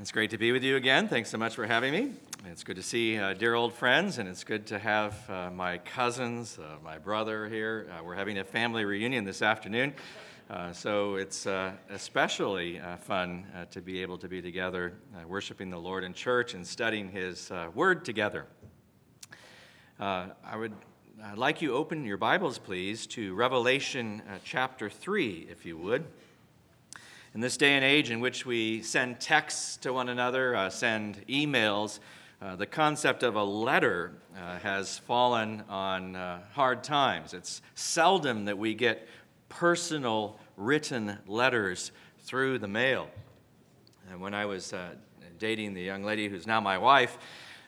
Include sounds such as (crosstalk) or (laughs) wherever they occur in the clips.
It's great to be with you again. Thanks so much for having me. It's good to see uh, dear old friends, and it's good to have uh, my cousins, uh, my brother here. Uh, we're having a family reunion this afternoon, uh, so it's uh, especially fun to be able to be together, worshiping the Lord in church and studying His Word together. I would like you open your Bibles, please, to Revelation chapter 3, if you would. In this day and age in which we send texts to one another, uh, send emails, uh, the concept of a letter uh, has fallen on uh, hard times. It's seldom that we get personal written letters through the mail. And when I was uh, dating the young lady who's now my wife,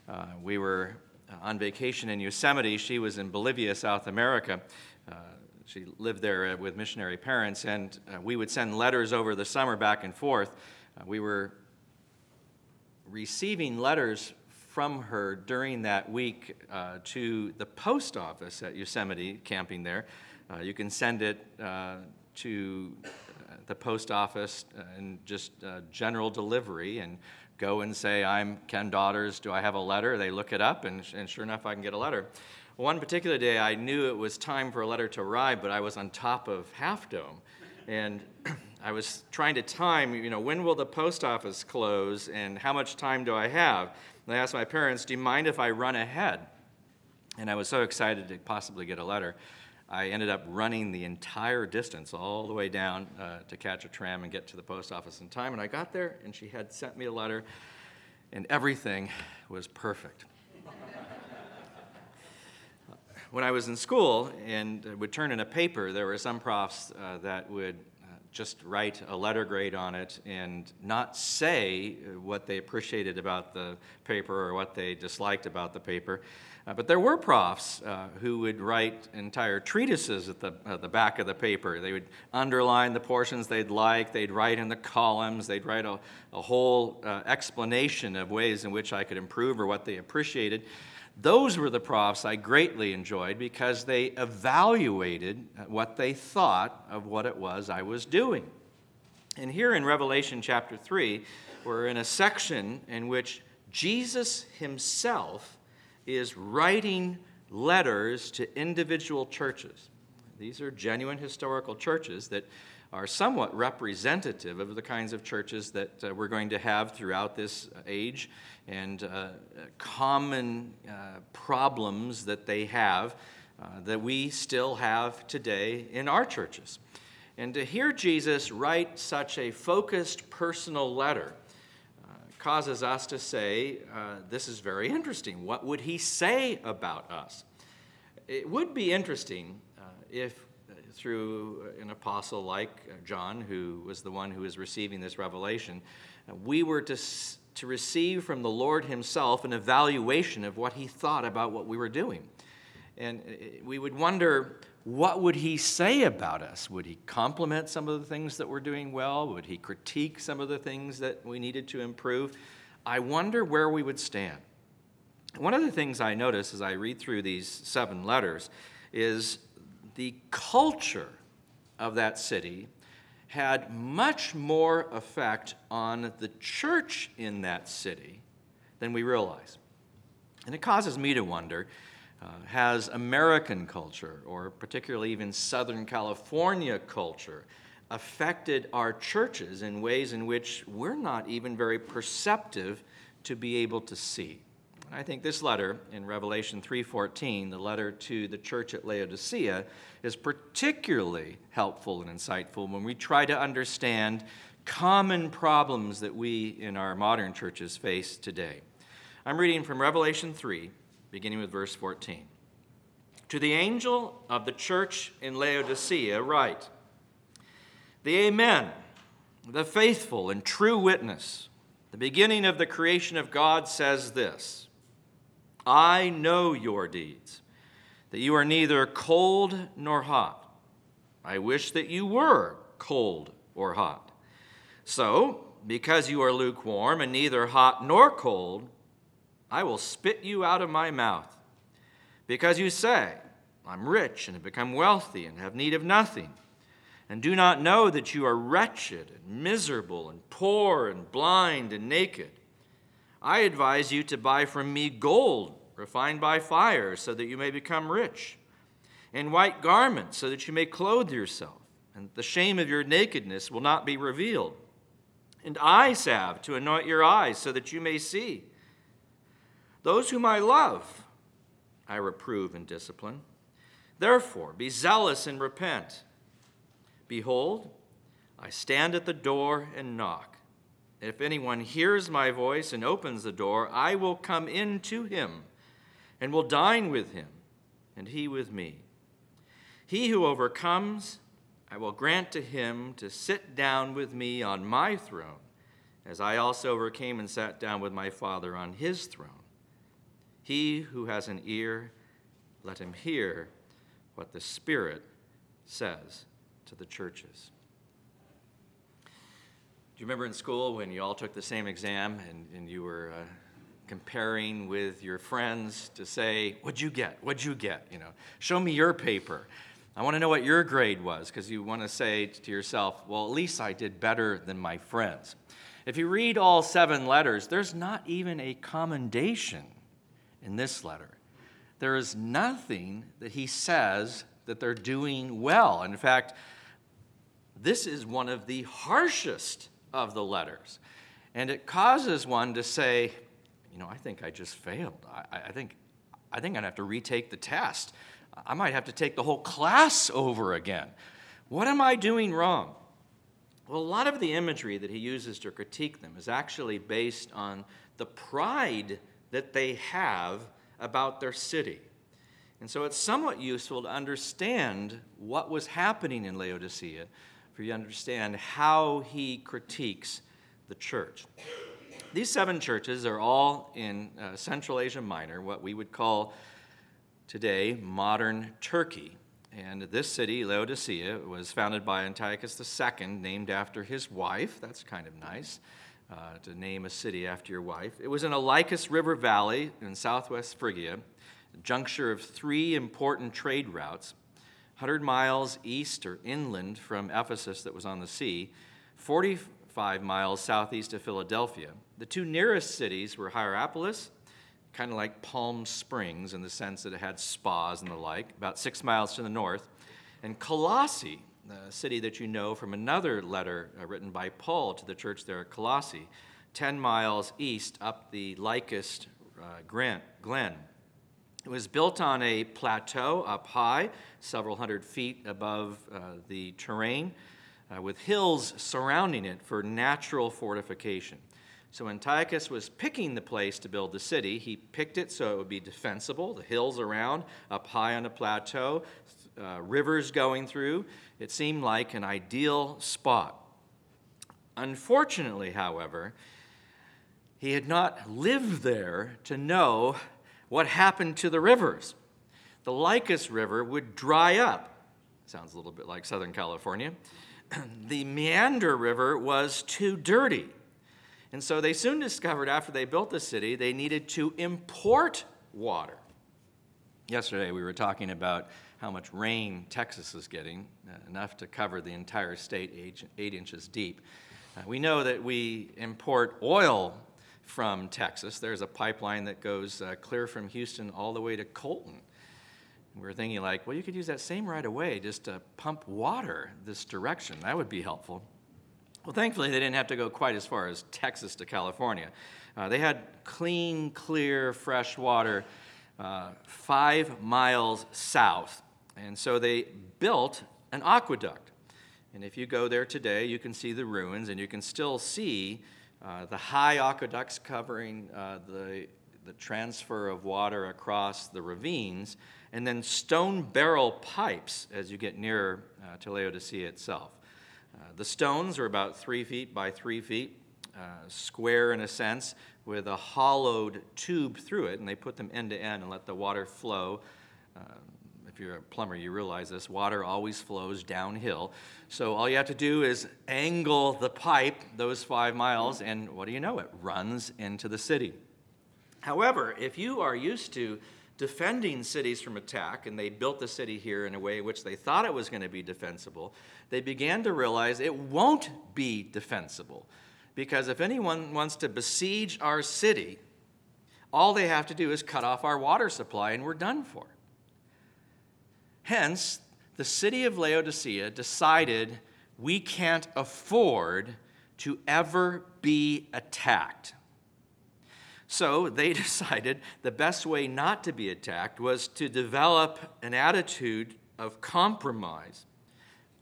uh, we were on vacation in Yosemite. She was in Bolivia, South America she lived there uh, with missionary parents, and uh, we would send letters over the summer back and forth. Uh, we were receiving letters from her during that week uh, to the post office at Yosemite, camping there. Uh, you can send it uh, to the post office and just general delivery and go and say, I'm Ken Daughters, do I have a letter? They look it up, and, and sure enough, I can get a letter. One particular day, I knew it was time for a letter to arrive, but I was on top of Half Dome. And (clears throat) I was trying to time, you know, when will the post office close and how much time do I have? And I asked my parents, do you mind if I run ahead? And I was so excited to possibly get a letter. I ended up running the entire distance all the way down uh, to catch a tram and get to the post office in time. And I got there, and she had sent me a letter, and everything was perfect when I was in school and would turn in a paper, there were some profs uh, that would uh, just write a letter grade on it and not say what they appreciated about the paper or what they disliked about the paper. Uh, but there were profs uh, who would write entire treatises at the, the back of the paper. They would underline the portions they'd like, they'd write in the columns, they'd write a, a whole uh, explanation of ways in which I could improve or what they appreciated. Those were the profs I greatly enjoyed because they evaluated what they thought of what it was I was doing. And here in Revelation chapter 3, we're in a section in which Jesus himself is writing letters to individual churches. These are genuine historical churches that are somewhat representative of the kinds of churches that uh, we're going to have throughout this age and uh, common uh, problems that they have uh, that we still have today in our churches. And to hear Jesus write such a focused personal letter uh, causes us to say, uh, This is very interesting. What would he say about us? It would be interesting if through an apostle like uh, John, who was the one who was receiving this revelation, uh, we were to, to receive from the Lord Himself an evaluation of what He thought about what we were doing. And uh, uh, we would wonder, what would He say about us? Would He compliment some of the things that we're doing well? Would He critique some of the things that we needed to improve? I wonder where we would stand. One of the things I notice as I read through these seven letters is the culture of that city had much more effect on the church in that city than we realize. And it causes me to wonder uh, has American culture, or particularly even Southern California culture, affected our churches in ways in which we're not even very perceptive to be able to see? I think this letter in Revelation 3:14, the letter to the church at Laodicea, is particularly helpful and insightful when we try to understand common problems that we in our modern churches face today. I'm reading from Revelation 3, beginning with verse 14. To the angel of the church in Laodicea, write The Amen, the faithful and true witness, the beginning of the creation of God says this. I know your deeds, that you are neither cold nor hot. I wish that you were cold or hot. So, because you are lukewarm and neither hot nor cold, I will spit you out of my mouth. Because you say, I'm rich and have become wealthy and have need of nothing, and do not know that you are wretched and miserable and poor and blind and naked. I advise you to buy from me gold refined by fire, so that you may become rich, and white garments, so that you may clothe yourself, and the shame of your nakedness will not be revealed, and eye salve to anoint your eyes, so that you may see. Those whom I love, I reprove and discipline. Therefore, be zealous and repent. Behold, I stand at the door and knock. If anyone hears my voice and opens the door, I will come in to him and will dine with him, and he with me. He who overcomes, I will grant to him to sit down with me on my throne, as I also overcame and sat down with my Father on his throne. He who has an ear, let him hear what the Spirit says to the churches. You remember in school when you all took the same exam and, and you were uh, comparing with your friends to say, What'd you get? What'd you get? You know, show me your paper. I want to know what your grade was because you want to say to yourself, Well, at least I did better than my friends. If you read all seven letters, there's not even a commendation in this letter. There is nothing that he says that they're doing well. In fact, this is one of the harshest of the letters. And it causes one to say, you know, I think I just failed. I, I think I think I'd have to retake the test. I might have to take the whole class over again. What am I doing wrong? Well, a lot of the imagery that he uses to critique them is actually based on the pride that they have about their city. And so it's somewhat useful to understand what was happening in Laodicea for you to understand how he critiques the church. These seven churches are all in uh, Central Asia Minor, what we would call today modern Turkey. And this city, Laodicea, was founded by Antiochus II, named after his wife. That's kind of nice uh, to name a city after your wife. It was in a Lycus River Valley in southwest Phrygia, a juncture of three important trade routes 100 miles east or inland from Ephesus, that was on the sea, 45 miles southeast of Philadelphia. The two nearest cities were Hierapolis, kind of like Palm Springs in the sense that it had spas and the like, about six miles to the north, and Colossae, the city that you know from another letter uh, written by Paul to the church there at Colossae, 10 miles east up the Lycus uh, Glen. It was built on a plateau up high, several hundred feet above uh, the terrain uh, with hills surrounding it for natural fortification. So Antiochus was picking the place to build the city. He picked it so it would be defensible, the hills around, up high on a plateau, uh, rivers going through. It seemed like an ideal spot. Unfortunately, however, he had not lived there to know what happened to the rivers. The Lycus River would dry up. Sounds a little bit like Southern California. (clears throat) the Meander River was too dirty. And so they soon discovered after they built the city, they needed to import water. Yesterday, we were talking about how much rain Texas is getting, uh, enough to cover the entire state eight, eight inches deep. Uh, we know that we import oil from Texas. There's a pipeline that goes uh, clear from Houston all the way to Colton. We were thinking, like, well, you could use that same right away just to pump water this direction. That would be helpful. Well, thankfully, they didn't have to go quite as far as Texas to California. Uh, they had clean, clear, fresh water uh, five miles south. And so they built an aqueduct. And if you go there today, you can see the ruins, and you can still see uh, the high aqueducts covering uh, the, the transfer of water across the ravines and then stone barrel pipes as you get nearer uh, to Laodicea itself. Uh, the stones are about three feet by three feet, uh, square in a sense, with a hollowed tube through it, and they put them end to end and let the water flow. If you're a plumber, you realize this water always flows downhill. So all you have to do is angle the pipe those five miles, and what do you know? It runs into the city. However, if you are used to defending cities from attack, and they built the city here in a way which they thought it was going to be defensible, they began to realize it won't be defensible. Because if anyone wants to besiege our city, all they have to do is cut off our water supply and we're done for. Hence, the city of Laodicea decided we can't afford to ever be attacked. So they (laughs) decided the best way not to be attacked was to develop an attitude of compromise,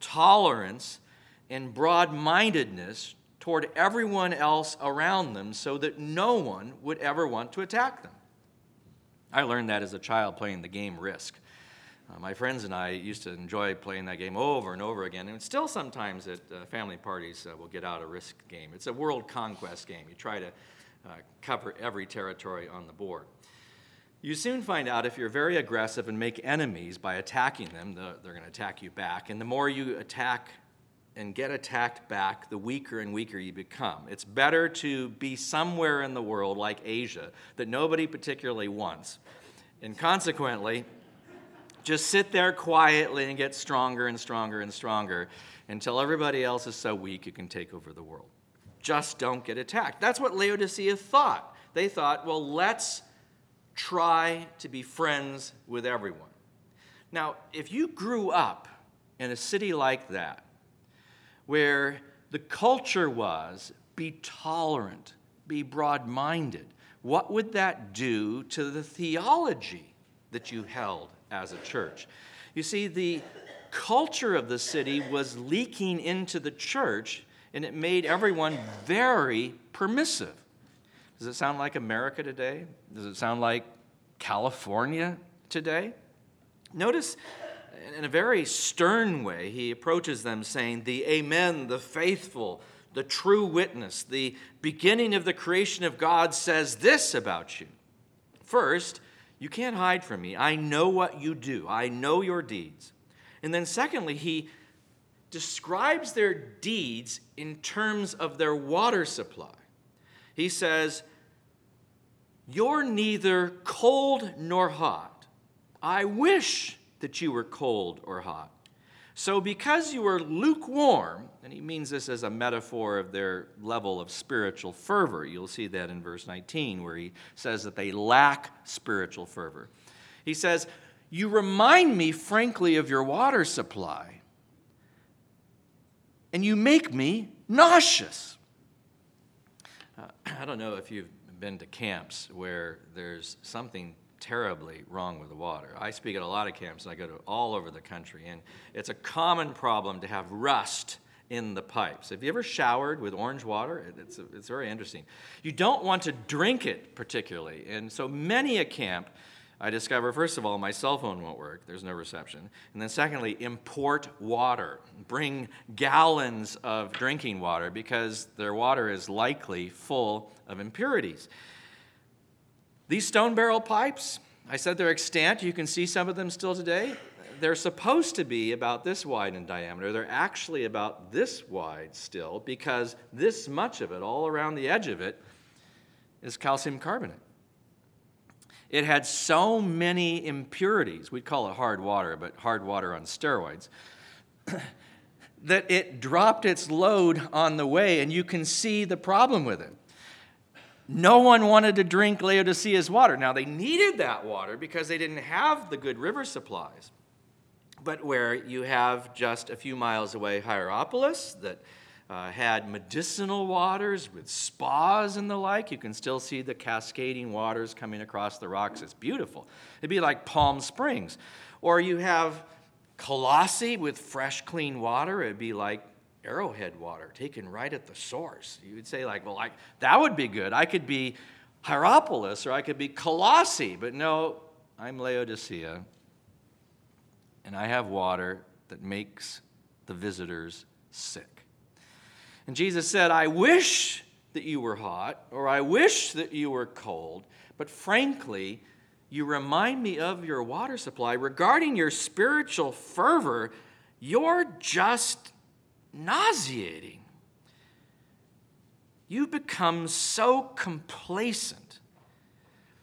tolerance, and broad mindedness toward everyone else around them so that no one would ever want to attack them. I learned that as a child playing the game Risk. Uh, my friends and I used to enjoy playing that game over and over again, and still sometimes at uh, family parties uh, we'll get out a Risk game. It's a world conquest game. You try to uh, cover every territory on the board. You soon find out if you're very aggressive and make enemies by attacking them, they're going to attack you back. And the more you attack and get attacked back, the weaker and weaker you become. It's better to be somewhere in the world like Asia that nobody particularly wants. And consequently, just sit there quietly and get stronger and stronger and stronger until everybody else is so weak you can take over the world. Just don't get attacked. That's what Laodicea thought. They thought, well, let's try to be friends with everyone. Now, if you grew up in a city like that, where the culture was be tolerant, be broad minded. What would that do to the theology that you held as a church? You see, the culture of the city was leaking into the church, and it made everyone very permissive. Does it sound like America today? Does it sound like California today? Notice in a very stern way, he approaches them saying, The Amen, the faithful, the true witness, the beginning of the creation of God says this about you. First, you can't hide from me. I know what you do, I know your deeds. And then, secondly, he describes their deeds in terms of their water supply. He says, You're neither cold nor hot. I wish that you were cold or hot. So, because you were lukewarm, and he means this as a metaphor of their level of spiritual fervor, you'll see that in verse 19, where he says that they lack spiritual fervor. He says, You remind me, frankly, of your water supply, and you make me nauseous. Uh, (clears throat) I don't know if you've been to camps where there's something terribly wrong with the water. I speak at a lot of camps and I go to all over the country, and it's a common problem to have rust in the pipes. Have you ever showered with orange water? It's, it's very interesting. You don't want to drink it particularly, and so many a camp. I discover, first of all, my cell phone won't work. There's no reception. And then, secondly, import water. Bring gallons of drinking water because their water is likely full of impurities. These stone barrel pipes, I said they're extant. You can see some of them still today. They're supposed to be about this wide in diameter. They're actually about this wide still because this much of it, all around the edge of it, is calcium carbonate. It had so many impurities, we'd call it hard water, but hard water on steroids, (coughs) that it dropped its load on the way, and you can see the problem with it. No one wanted to drink Laodicea's water. Now, they needed that water because they didn't have the good river supplies. But where you have just a few miles away Hierapolis that uh, had medicinal waters with spas and the like, you can still see the cascading waters coming across the rocks. It's beautiful. It'd be like Palm Springs. Or you have Colossae with fresh, clean water. It'd be like arrowhead water taken right at the source. You would say, like, well, I, that would be good. I could be Hierapolis or I could be Colossae, but no, I'm Laodicea, and I have water that makes the visitors sick. And Jesus said, I wish that you were hot, or I wish that you were cold, but frankly, you remind me of your water supply. Regarding your spiritual fervor, you're just nauseating. You become so complacent.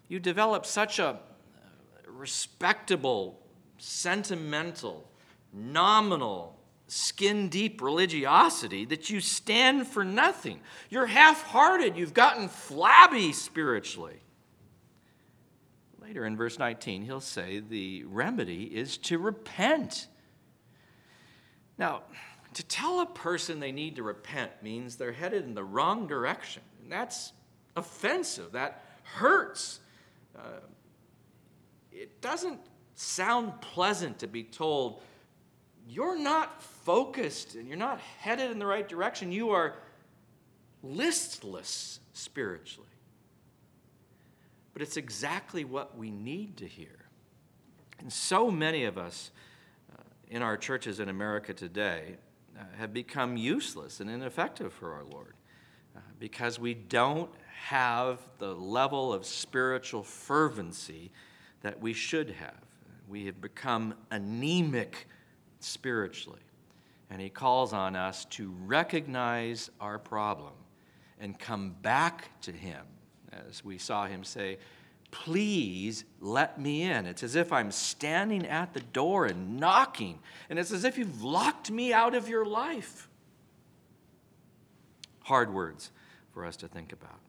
You develop such a respectable, sentimental, nominal, skin deep religiosity that you stand for nothing. You're half hearted. You've gotten flabby spiritually. Later in verse 19, he'll say the remedy is to repent. Now, to tell a person they need to repent means they're headed in the wrong direction. And that's offensive. That hurts. Uh, it doesn't sound pleasant to be told, you're not focused and you're not headed in the right direction. You are listless spiritually. But it's exactly what we need to hear. And so many of us uh, in our churches in America today uh, have become useless and ineffective for our Lord uh, because we don't have the level of spiritual fervency that we should have. We have become anemic spiritually. And he calls on us to recognize our problem and come back to him. As we saw him say, Please let me in. It's as if I'm standing at the door and knocking, and it's as if you've locked me out of your life. Hard words for us to think about.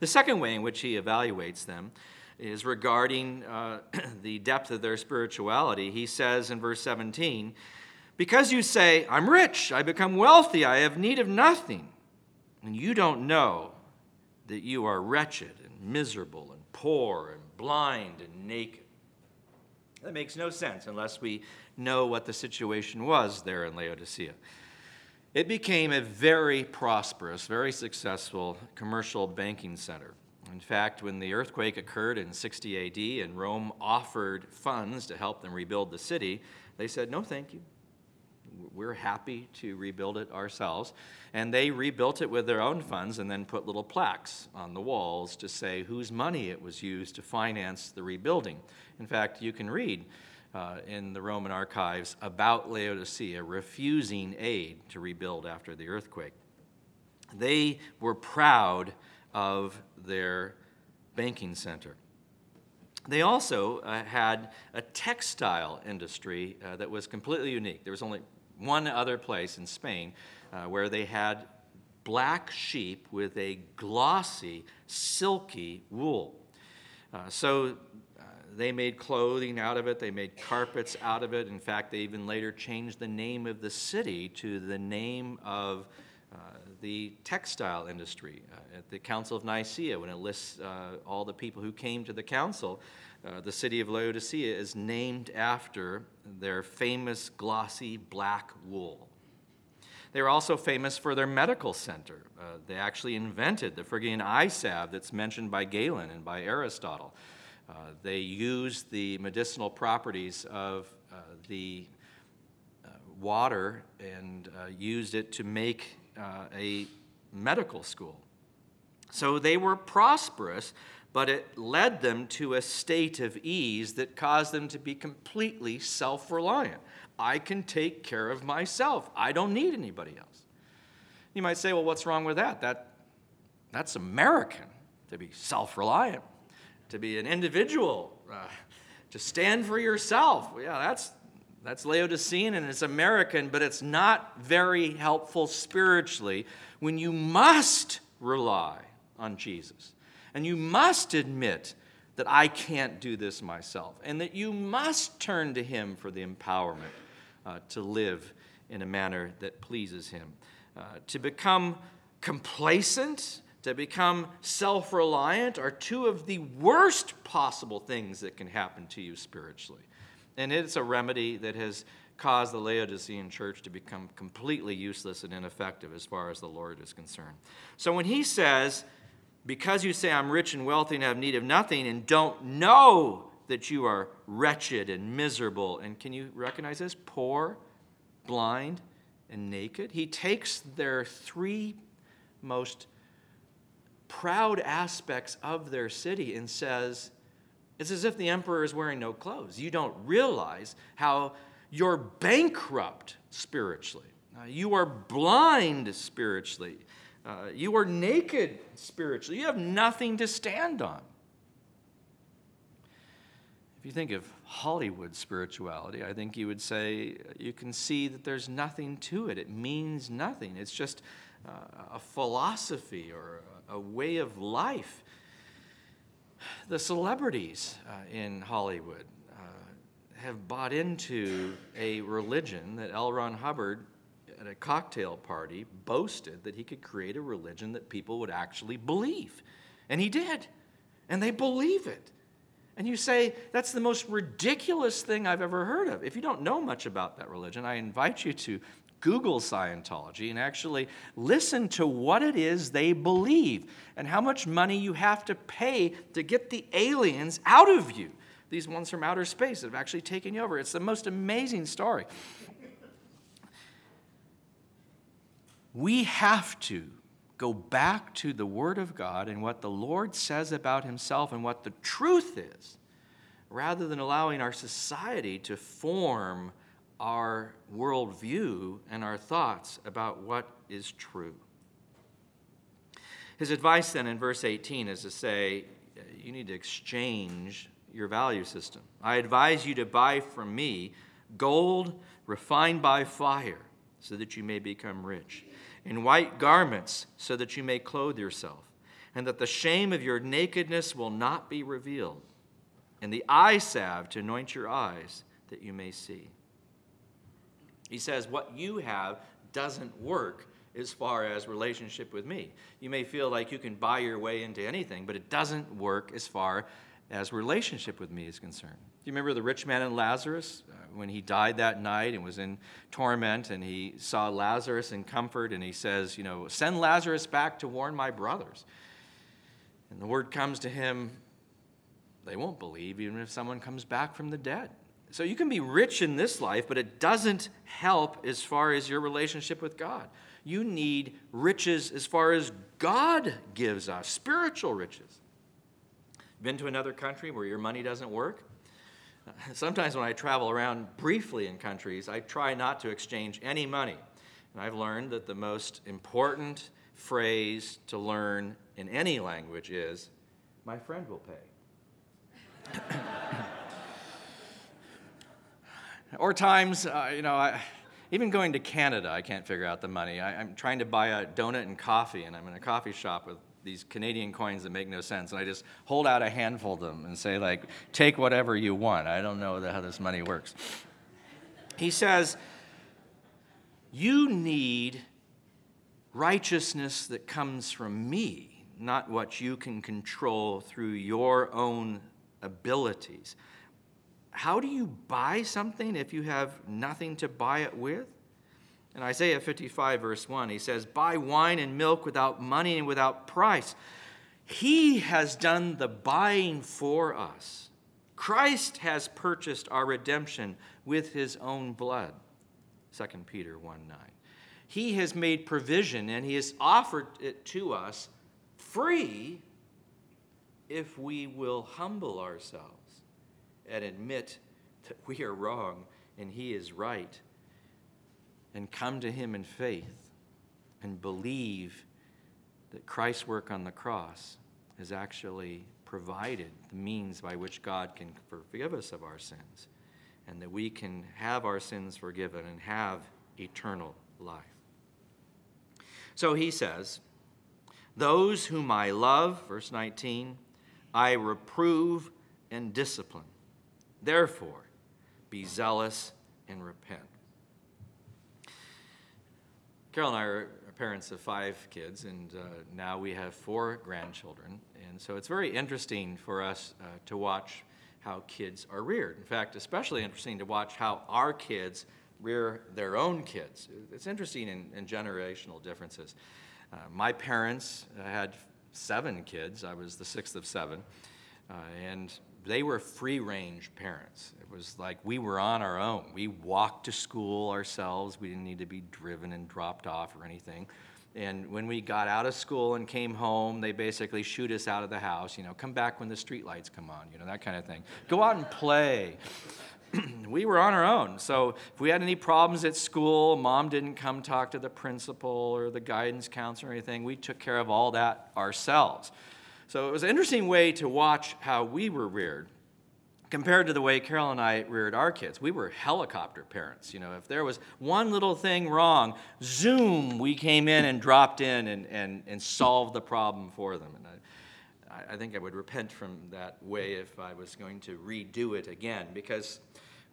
The second way in which he evaluates them is regarding uh, (clears throat) the depth of their spirituality. He says in verse 17, Because you say, I'm rich, I become wealthy, I have need of nothing, and you don't know that you are wretched and miserable and poor and blind and naked. That makes no sense unless we know what the situation was there in Laodicea. It became a very prosperous, very successful commercial banking center. In fact, when the earthquake occurred in 60 AD and Rome offered funds to help them rebuild the city, they said, No, thank you. We're happy to rebuild it ourselves. And they rebuilt it with their own funds and then put little plaques on the walls to say whose money it was used to finance the rebuilding. In fact, you can read uh, in the Roman archives about Laodicea refusing aid to rebuild after the earthquake. They were proud of their banking center. They also uh, had a textile industry uh, that was completely unique. There was only one other place in Spain uh, where they had black sheep with a glossy, silky wool. Uh, so they made clothing out of it, they made carpets out of it. In fact, they even later changed the name of the city to the name of uh, the textile industry. Uh, at the Council of Nicaea, when it lists uh, all the people who came to the council, uh, the city of Laodicea is named after their famous glossy black wool. They were also famous for their medical center. Uh, they actually invented the Phrygian eye salve that's mentioned by Galen and by Aristotle. Uh, they used the medicinal properties of uh, the uh, water and uh, used it to make uh, a medical school. So they were prosperous, but it led them to a state of ease that caused them to be completely self reliant. I can take care of myself. I don't need anybody else. You might say, well, what's wrong with that? that that's American to be self reliant to be an individual, uh, to stand for yourself. Yeah, that's, that's Laodicean and it's American, but it's not very helpful spiritually when you must rely on Jesus. And you must admit that I can't do this myself, and that you must turn to Him for the empowerment uh, to live in a manner that pleases Him. Uh, to become complacent to become self reliant are two of the worst possible things that can happen to you spiritually. And it's a remedy that has caused the Laodicean church to become completely useless and ineffective as far as the Lord is concerned. So when he says, Because you say I'm rich and wealthy and have need of nothing, and don't know that you are wretched and miserable, and can you recognize this? Poor, blind, and naked. He takes their three most proud aspects of their city and says, it's as if the emperor is wearing no clothes. You don't realize how you're bankrupt spiritually. Uh, you are blind spiritually. Uh, you are naked spiritually. You have nothing to stand on. If you think of Hollywood spirituality, I think you would say you can see that there's nothing to it. It means nothing. It's just uh, a philosophy or a, a, way of life. The celebrities uh, in Hollywood uh, have bought into a religion that L. Ron Hubbard at a cocktail party boasted that he could create a religion that people would actually believe. And he did. And they believe it. And you say, that's the most ridiculous thing I've ever heard of. If you don't know much about that religion, I invite you to Google Scientology and actually listen to what it is they believe and how much money you have to pay to get the aliens out of you. These ones from outer space that have actually taken you over. It's the most amazing story. We have to go back to the Word of God and what the Lord says about Himself and what the truth is, rather than allowing our society to form our worldview and our thoughts about what is true. His advice then in verse 18 is to say, you need to exchange your value system. I advise you to buy from me gold refined by fire so that you may become rich in white garments so that you may clothe yourself, and that the shame of your nakedness will not be revealed, and the eye salve to anoint your eyes that you may see. He says, What you have doesn't work as far as relationship with me. You may feel like you can buy your way into anything, but it doesn't work as far as relationship with me is concerned. Do you remember the rich man and Lazarus uh, when he died that night and was in torment and he saw Lazarus in comfort and he says, You know, send Lazarus back to warn my brothers. And the word comes to him, they won't believe even if someone comes back from the dead. So you can be rich in this life, but it doesn't help as far as your relationship with God. You need riches as far as God gives us, spiritual riches. Been to another country where your money doesn't work? (laughs) Sometimes when I travel around briefly in countries, I try not to exchange any money. And I've learned that the most important phrase to learn in any language is, my friend will pay. (laughs) or times, uh, you know, I, even going to Canada, I can't figure out the money. I, am trying to buy a donut and coffee, and I'm in a coffee shop with these Canadian coins that make no sense. And I just hold out a handful of them and say, like, take whatever you want. I don't know how this money works. He says, You need righteousness that comes from me, not what you can control through your own abilities. How do you buy something if you have nothing to buy it with? In Isaiah 55, verse 1, he says, Buy wine and milk without money and without price. He has done the buying for us. Christ has purchased our redemption with his own blood. 2 Peter 1 9. He has made provision and he has offered it to us free if we will humble ourselves and admit that we are wrong and he is right and come to Him in faith and believe that Christ's work on the cross has actually provided the means by which God can forgive us of our sins and that we can have our sins forgiven and have eternal life. So he says, Those whom I love, verse 19, I reprove and discipline. Therefore, be zealous and repent. Carol and I are parents of five kids, and uh, now we have four grandchildren. And so it's very interesting for us uh, to watch how kids are reared. In fact, especially interesting to watch how our kids rear their own kids. It's interesting in, in generational differences. Uh, my parents had seven kids, I was the sixth of seven, uh, and they were free range parents. It was like we were on our own. We walked to school ourselves. We didn't need to be driven and dropped off or anything. And when we got out of school and came home, they basically shoot us out of the house. You know, come back when the street lights come on, you know, that kind of thing. Go out and play. (clears throat) we were on our own. So if we had any problems at school, mom didn't come talk to the principal or the guidance counselor or anything, we took care of all that ourselves. So it was an interesting way to watch how we were reared. compared to the way Carol and I reared our kids. We were helicopter parents. You know, if there was one little thing wrong, zoom, we came in and dropped in and, and, and solved the problem for them. And I, I think I would repent from that way if I was going to redo it again because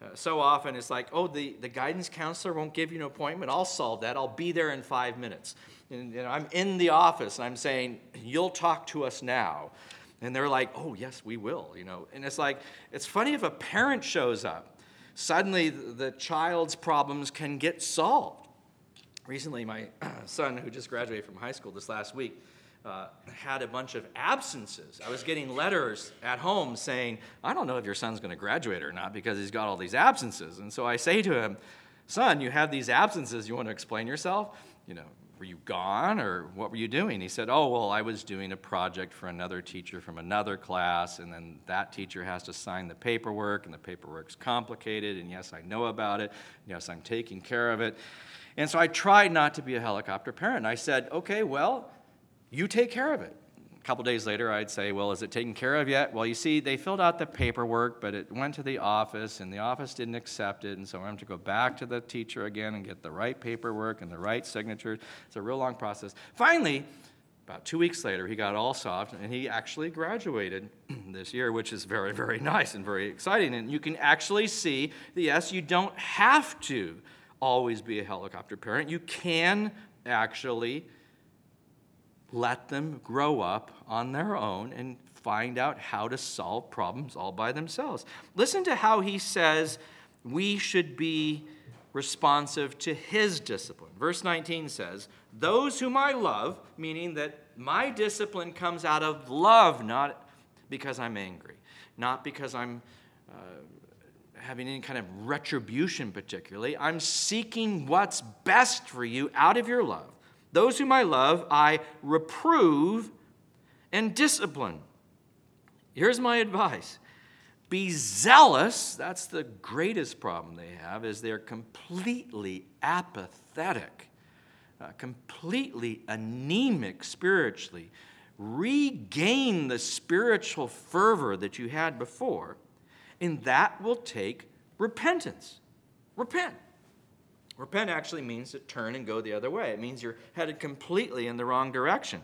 uh, so often it's like, oh, the, the guidance counselor won't give you an appointment. I'll solve that. I'll be there in five minutes. And, and I'm in the office and I'm saying, you'll talk to us now. And they're like, oh, yes, we will, you know. And it's like, it's funny if a parent shows up, suddenly the child's problems can get solved. Recently, my (clears throat) son, who just graduated from high school this last week, uh, had a bunch of absences. I was getting letters at home saying, I don't know if your son's going to graduate or not because he's got all these absences. And so I say to him, Son, you have these absences. You want to explain yourself? You know, were you gone or what were you doing? He said, Oh, well, I was doing a project for another teacher from another class, and then that teacher has to sign the paperwork, and the paperwork's complicated, and yes, I know about it. Yes, I'm taking care of it. And so I tried not to be a helicopter parent. I said, Okay, well, you take care of it a couple days later, I'd say, Well, is it taken care of yet? Well, you see, they filled out the paperwork, but it went to the office, and the office didn't accept it. And so I have to go back to the teacher again and get the right paperwork and the right signatures. It's a real long process. Finally, about two weeks later, he got all soft, and he actually graduated (clears throat) this year, which is very, very (laughs) nice and very exciting. And you can actually see that, yes, you don't have to always be a helicopter parent. You can actually let them grow up on their own and find out how to solve problems all by themselves. Listen to how he says we should be responsive to his discipline. Verse 19 says, Those whom I love, meaning that my discipline comes out of love, not because I'm angry, not because I'm uh, having any kind of retribution, particularly. I'm seeking what's best for you out of your love. Those whom I love, I reprove and discipline. Here's my advice. Be zealous. That's the greatest problem they have is they're completely apathetic uh, completely anemic spiritually. Regain the spiritual fervor that you had before and that will take repentance. Repent Repent actually means to turn and go the other way. It means you're headed completely in the wrong direction.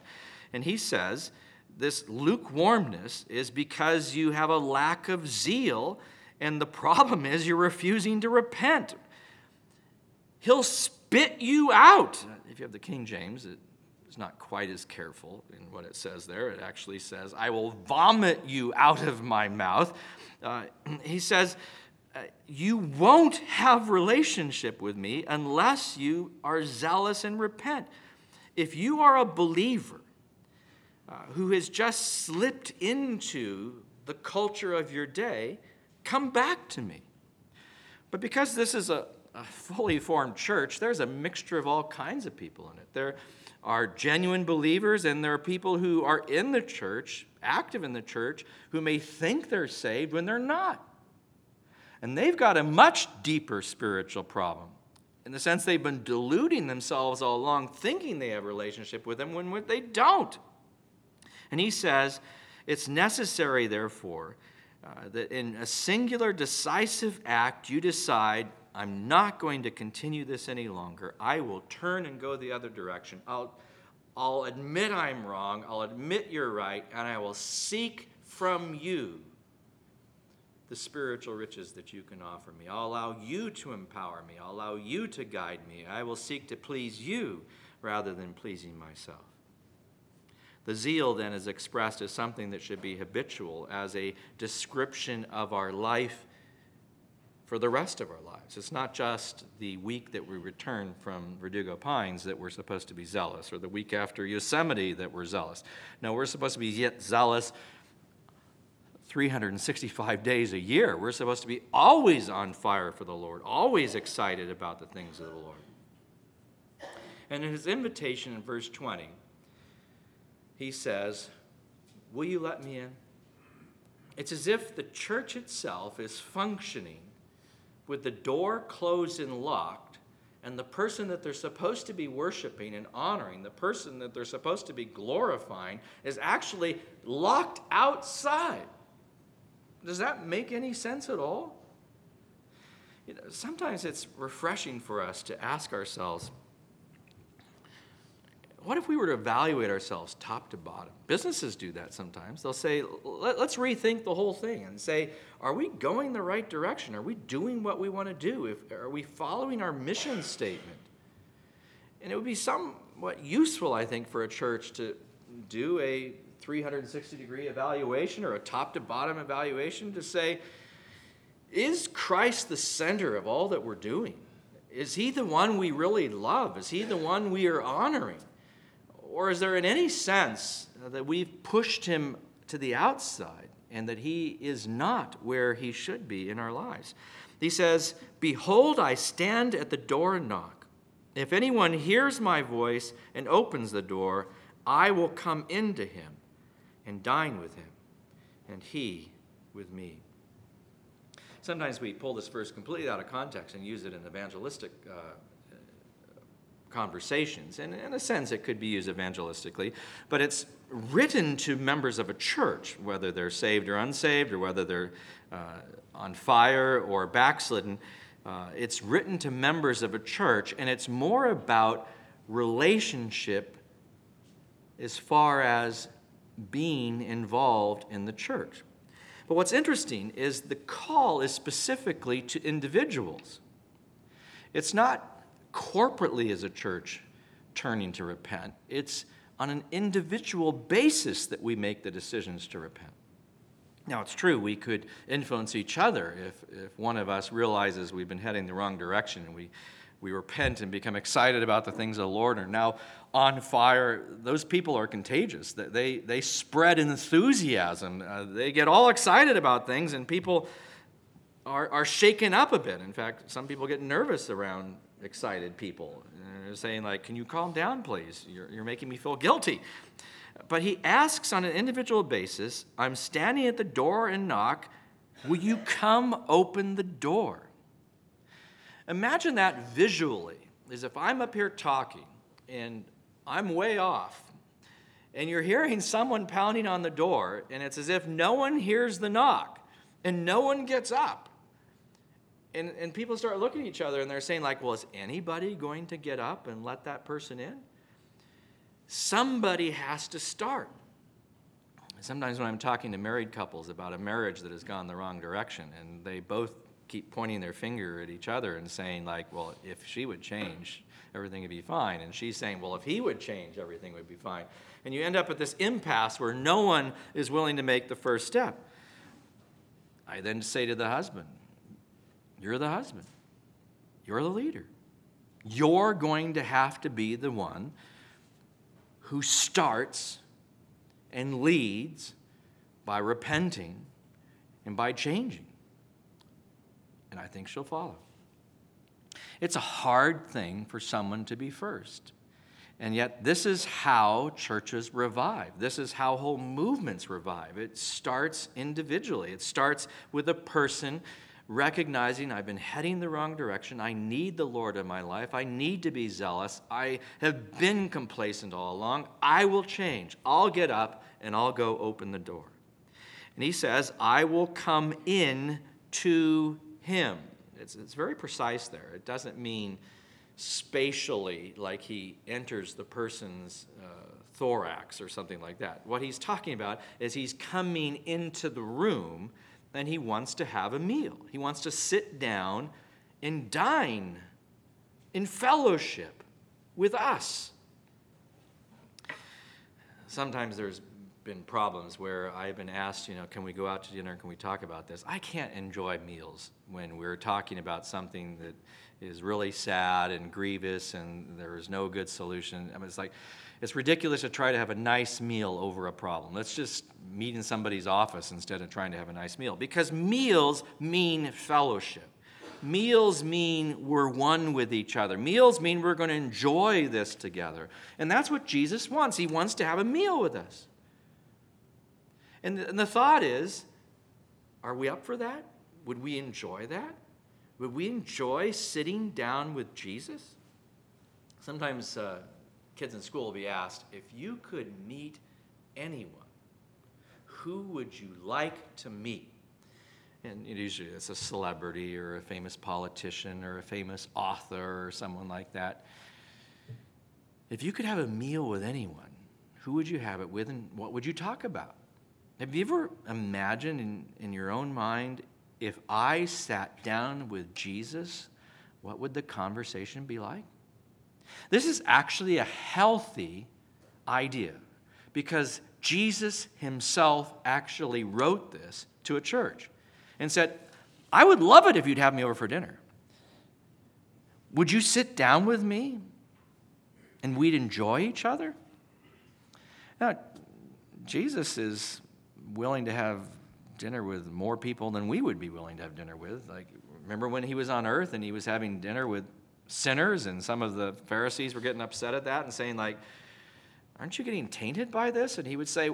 And he says this lukewarmness is because you have a lack of zeal, and the problem is you're refusing to repent. He'll spit you out. If you have the King James, it's not quite as careful in what it says there. It actually says, I will vomit you out of my mouth. Uh, (clears throat) he says, you won't have relationship with me unless you are zealous and repent. If you are a believer uh, who has just slipped into the culture of your day, come back to me. But because this is a, a fully formed church, there's a mixture of all kinds of people in it. There are genuine believers, and there are people who are in the church, active in the church, who may think they're saved when they're not. And they've got a much deeper spiritual problem in the sense they've been deluding themselves all along, thinking they have a relationship with Him when they don't. And he says, It's necessary, therefore, uh, that in a singular decisive act, you decide, I'm not going to continue this any longer. I will turn and go the other direction. I'll, I'll admit I'm wrong. I'll admit you're right. And I will seek from you the spiritual riches that you can offer me. I'll allow you to empower me. I'll allow you to guide me. I will seek to please you rather than pleasing myself. The zeal then is expressed as something that should be habitual, as a description of our life for the rest of our lives. It's not just the week that we return from Verdugo Pines that we're supposed to be zealous, or the week after Yosemite that we're zealous. No, we're supposed to be yet zealous 365 days a year. We're supposed to be always on fire for the Lord, always excited about the things of the Lord. And in his invitation in verse 20, he says, Will you let me in? It's as if the church itself is functioning with the door closed and locked, and the person that they're supposed to be worshiping and honoring, the person that they're supposed to be glorifying, is actually locked outside. Does that make any sense at all? You know, sometimes it's refreshing for us to ask ourselves, what if we were to evaluate ourselves top to bottom? Businesses do that sometimes. They'll say, Let, us rethink the whole thing and say, are we going the right direction? Are we doing what we want to do? If, are we following our mission statement? And it would be somewhat useful, I think, for a church to do a 360 degree evaluation or a top to bottom evaluation to say, is Christ the center of all that we're doing? Is he the one we really love? Is he the one we are honoring? Or is there in any sense that we've pushed him to the outside and that he is not where he should be in our lives? He says, Behold, I stand at the door and knock. If anyone hears my voice and opens the door, I will come into him and dine with him, and he with me. Sometimes we pull this verse completely out of context and use it in evangelistic uh, conversations. And in a sense, it could be used evangelistically, but it's written to members of a church, whether they're saved or unsaved, or whether they're uh, on fire or backslidden. Uh, it's written to members of a church, and it's more about relationship as far as being involved in the church. But what's interesting is the call is specifically to individuals. It's not corporately as a church turning to repent, it's on an individual basis that we make the decisions to repent. Now, it's true, we could influence each other if, if one of us realizes we've been heading the wrong direction and we, we repent and become excited about the things of the Lord and are now on fire. Those people are contagious. They, they spread enthusiasm. Uh, they get all excited about things, and people are, are shaken up a bit. In fact, some people get nervous around excited people. They're saying, like, can you calm down, please? You're, you're making me feel guilty. But he asks on an individual basis, I'm standing at the door and knock. Will you come open the door? Imagine that visually, as if I'm up here talking and I'm way off, and you're hearing someone pounding on the door, and it's as if no one hears the knock and no one gets up. And, and people start looking at each other and they're saying, like, well, is anybody going to get up and let that person in? Somebody has to start. Sometimes when I'm talking to married couples about a marriage that has gone the wrong direction and they both keep pointing their finger at each other and saying, like, well, if she would change, everything would be fine. And she's saying, well, if he would change, everything would be fine. And you end up at this impasse where no one is willing to make the first step. I then say to the husband, You're the husband, you're the leader. You're going to have to be the one who starts and leads by repenting and by changing. And I think she'll follow. It's a hard thing for someone to be first. And yet, this is how churches revive. This is how whole movements revive. It starts individually, it starts with a person recognizing I've been heading the wrong direction. I need the Lord in my life. I need to be zealous. I have been complacent all along. I will change. I'll get up and I'll go open the door. And he says, I will come in to him. It's, it's very precise there. It doesn't mean spatially like he enters the person's uh, thorax or something like that. What he's talking about is he's coming into the room and he wants to have a meal. He wants to sit down and dine in fellowship with us. Sometimes there's been problems where I've been asked, you know, can we go out to dinner? Can we talk about this? I can't enjoy meals when we're talking about something that is really sad and grievous and there is no good solution. I mean, it's like, it's ridiculous to try to have a nice meal over a problem. Let's just meet in somebody's office instead of trying to have a nice meal. Because meals mean fellowship. Meals mean we're one with each other. Meals mean we're going to enjoy this together. And that's what Jesus wants. He wants to have a meal with us. And, and the thought is are we up for that? Would we enjoy that? Would we enjoy sitting down with Jesus? Sometimes uh, kids in school will be asked if you could meet anyone, who would you like to meet? and usually it's a celebrity or a famous politician or a famous author or someone like that. If you could have a meal with anyone, who would you have it with and what would you talk about? Have you ever imagined in, in your own mind if I sat down with Jesus, what would the conversation be like? This is actually a healthy idea because Jesus himself actually wrote this to a church and said, I would love it if you'd have me over for dinner. Would you sit down with me and we'd enjoy each other? Now, Jesus is willing to have dinner with more people than we would be willing to have dinner with. Like, remember when he was on earth and he was having dinner with sinners, and some of the Pharisees were getting upset at that and saying, like, aren't you getting tainted by this? And he would say,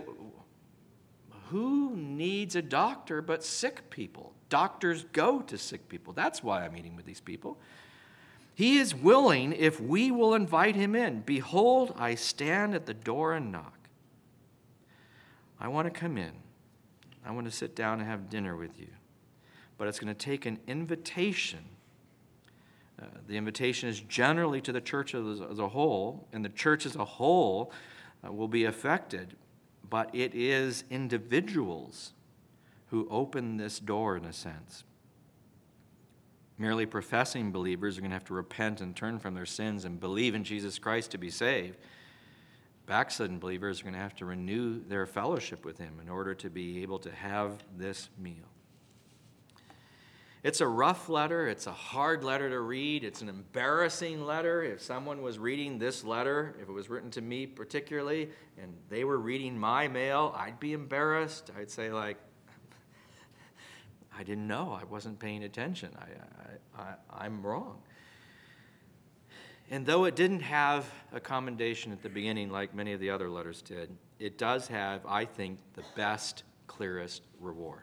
who needs a doctor but sick people? Doctors go to sick people. That's why I'm eating with these people. He is willing if we will invite him in. Behold, I stand at the door and knock. I want to come in. I want to sit down and have dinner with you. But it's going to take an invitation. Uh, the invitation is generally to the church as, as, a whole, and the church as a whole uh, will be affected. But it is individuals who open this door, in a sense. Merely professing believers are going to have to repent and turn from their sins and believe in Jesus Christ to be saved backslidden believers are going to have to renew their fellowship with Him in order to be able to have this meal. It's a rough letter. It's a hard letter to read. It's an embarrassing letter. If someone was reading this letter, if it was written to me particularly, and they were reading my mail, I'd be embarrassed. I'd say, like, (laughs) I didn't know. I wasn't paying attention. I, I, I, I'm wrong. And though it didn't have a commendation at the beginning like many of the other letters did, it does have, I think, the best, clearest reward.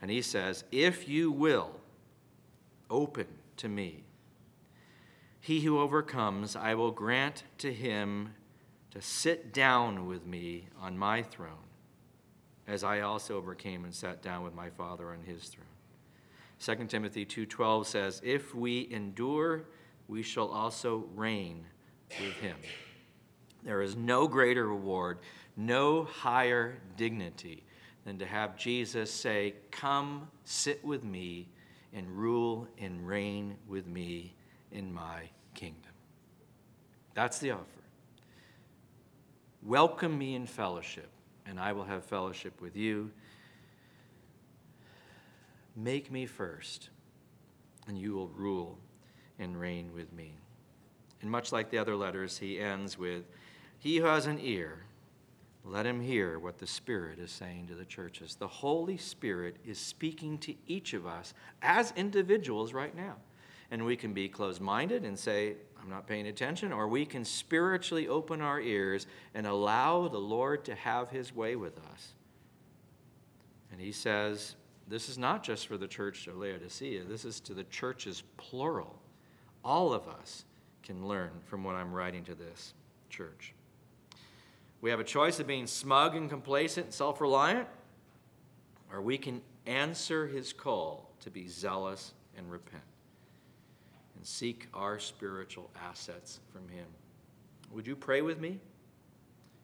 And he says, If you will open to me, he who overcomes, I will grant to him to sit down with me on my throne, as I also overcame and sat down with my Father on his throne. 2 Timothy 2:12 says, "If we endure we shall also reign with him. There is no greater reward, no higher dignity than to have Jesus say, Come sit with me and rule and reign with me in my kingdom. That's the offer. Welcome me in fellowship, and I will have fellowship with you. Make me first, and you will rule and reign with me. And much like the other letters, he ends with, He who has an ear, let him hear what the Spirit is saying to the churches. The Holy Spirit is speaking to each of us as individuals right now. And we can be closed minded and say, I'm not paying attention, or we can spiritually open our ears and allow the Lord to have his way with us. And he says, This is not just for the church of Laodicea, this is to the churches plural all of us can learn from what I'm writing to this church. We have a choice of being smug and complacent and self reliant, or we can answer his call to be zealous and repent and seek our spiritual assets from him. Would you pray with me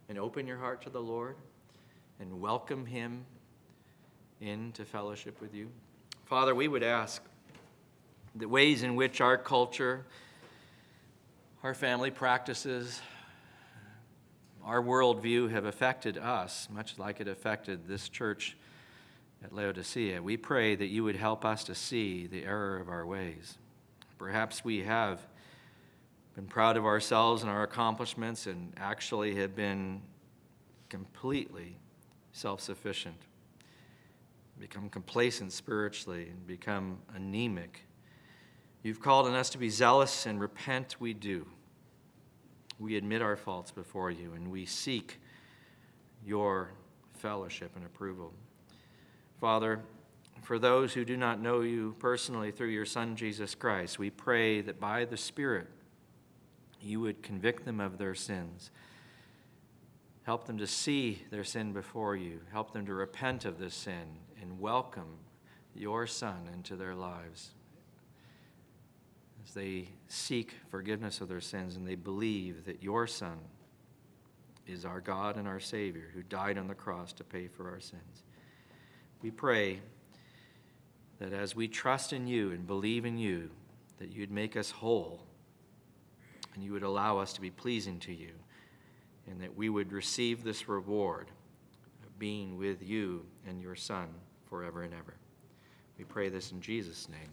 and open your heart to the Lord and welcome him into fellowship with you? Father, we would ask the ways in which our culture, our family practices, our worldview have affected us, much like it affected this church at Laodicea. We pray that you would help us to see the error of our ways. Perhaps we have been proud of ourselves and our accomplishments and actually have been completely self sufficient, become complacent spiritually, and become anemic You've called on us to be zealous and repent, we do. We admit our faults before you and we seek your fellowship and approval. Father, for those who do not know you personally through your Son, Jesus Christ, we pray that by the Spirit you would convict them of their sins. Help them to see their sin before you. Help them to repent of this sin and welcome your Son into their lives as they seek forgiveness of their sins and they believe that your Son is our God and our Savior who died on the cross to pay for our sins. We pray that as we trust in you and believe in you, that you'd make us whole and you would allow us to be pleasing to you, and that we would receive this reward of being with you and your Son forever and ever. We pray this in Jesus' name.